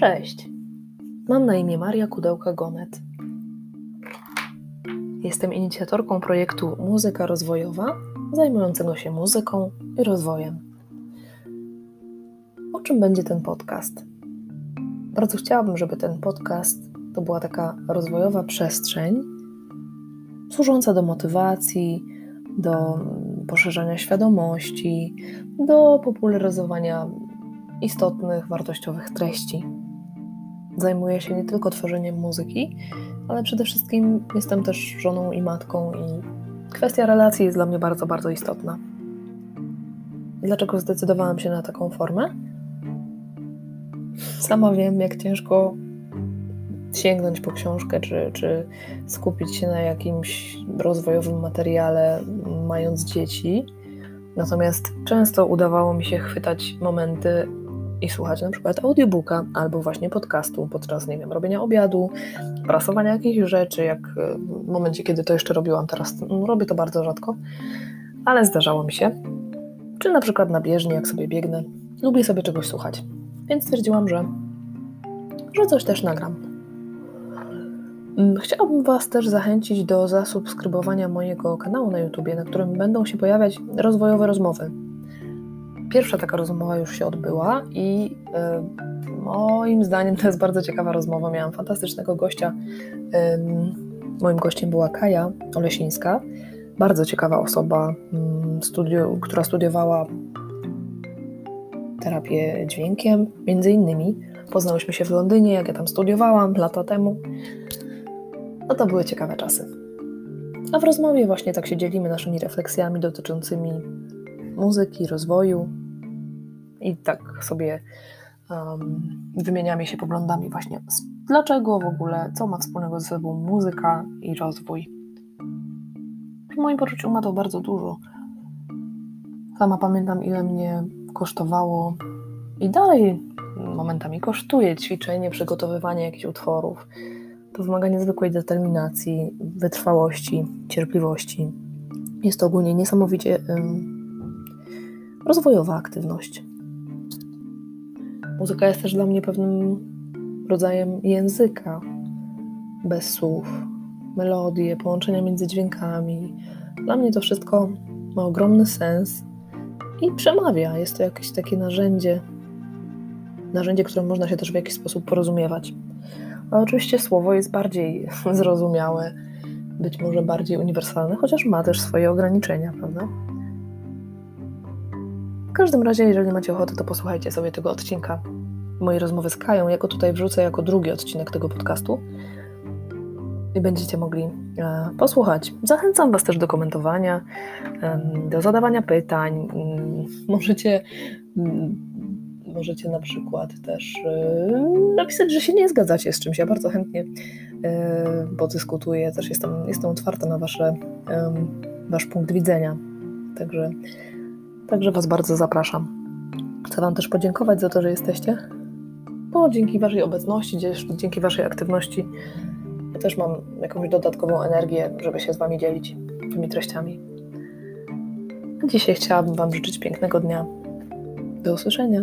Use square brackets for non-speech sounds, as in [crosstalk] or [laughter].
Cześć. Mam na imię Maria Kudełka-Gonet. Jestem inicjatorką projektu Muzyka Rozwojowa, zajmującego się muzyką i rozwojem. O czym będzie ten podcast? Bardzo chciałabym, żeby ten podcast to była taka rozwojowa przestrzeń, służąca do motywacji, do poszerzania świadomości, do popularyzowania istotnych, wartościowych treści. Zajmuję się nie tylko tworzeniem muzyki, ale przede wszystkim jestem też żoną i matką, i kwestia relacji jest dla mnie bardzo, bardzo istotna. Dlaczego zdecydowałam się na taką formę? Sama wiem, jak ciężko sięgnąć po książkę, czy, czy skupić się na jakimś rozwojowym materiale, mając dzieci. Natomiast często udawało mi się chwytać momenty i słuchać na przykład audiobooka albo właśnie podcastu podczas, nie wiem, robienia obiadu, prasowania jakichś rzeczy, jak w momencie, kiedy to jeszcze robiłam. Teraz no, robię to bardzo rzadko, ale zdarzało mi się. Czy na przykład na bieżni, jak sobie biegnę, lubię sobie czegoś słuchać. Więc stwierdziłam, że, że coś też nagram. Mm, chciałabym Was też zachęcić do zasubskrybowania mojego kanału na YouTube, na którym będą się pojawiać rozwojowe rozmowy. Pierwsza taka rozmowa już się odbyła i yy, moim zdaniem to jest bardzo ciekawa rozmowa. Miałam fantastycznego gościa. Moim gościem była Kaja Olesińska, bardzo ciekawa osoba, yy, studio, która studiowała terapię dźwiękiem, między innymi. Poznałyśmy się w Londynie, jak ja tam studiowałam lata temu. No to były ciekawe czasy. A w rozmowie właśnie tak się dzielimy naszymi refleksjami dotyczącymi muzyki, rozwoju i tak sobie um, wymieniamy się poglądami właśnie dlaczego w ogóle, co ma wspólnego ze sobą muzyka i rozwój. W moim poczuciu ma to bardzo dużo. Sama pamiętam, ile mnie kosztowało i dalej momentami kosztuje ćwiczenie, przygotowywanie jakichś utworów, to wymaga niezwykłej determinacji, wytrwałości, cierpliwości. Jest to ogólnie niesamowicie rozwojowa aktywność. Muzyka jest też dla mnie pewnym rodzajem języka, bez słów, melodie, połączenia między dźwiękami. Dla mnie to wszystko ma ogromny sens i przemawia. Jest to jakieś takie narzędzie, narzędzie, którym można się też w jakiś sposób porozumiewać. A oczywiście słowo jest bardziej [laughs] zrozumiałe, być może bardziej uniwersalne, chociaż ma też swoje ograniczenia, prawda? W każdym razie, jeżeli macie ochotę, to posłuchajcie sobie tego odcinka mojej rozmowy z Kają. Ja go tutaj wrzucę jako drugi odcinek tego podcastu i będziecie mogli e, posłuchać. Zachęcam Was też do komentowania, do zadawania pytań. Mm, możecie mm, Możecie na przykład też yy, napisać, że się nie zgadzacie z czymś. Ja bardzo chętnie yy, podyskutuję, też jestem, jestem otwarta na wasze, Wasz punkt widzenia. Także, także Was bardzo zapraszam. Chcę Wam też podziękować za to, że jesteście, bo dzięki Waszej obecności, dzięki Waszej aktywności ja też mam jakąś dodatkową energię, żeby się z Wami dzielić tymi treściami. Dzisiaj chciałabym Wam życzyć pięknego dnia. Do usłyszenia.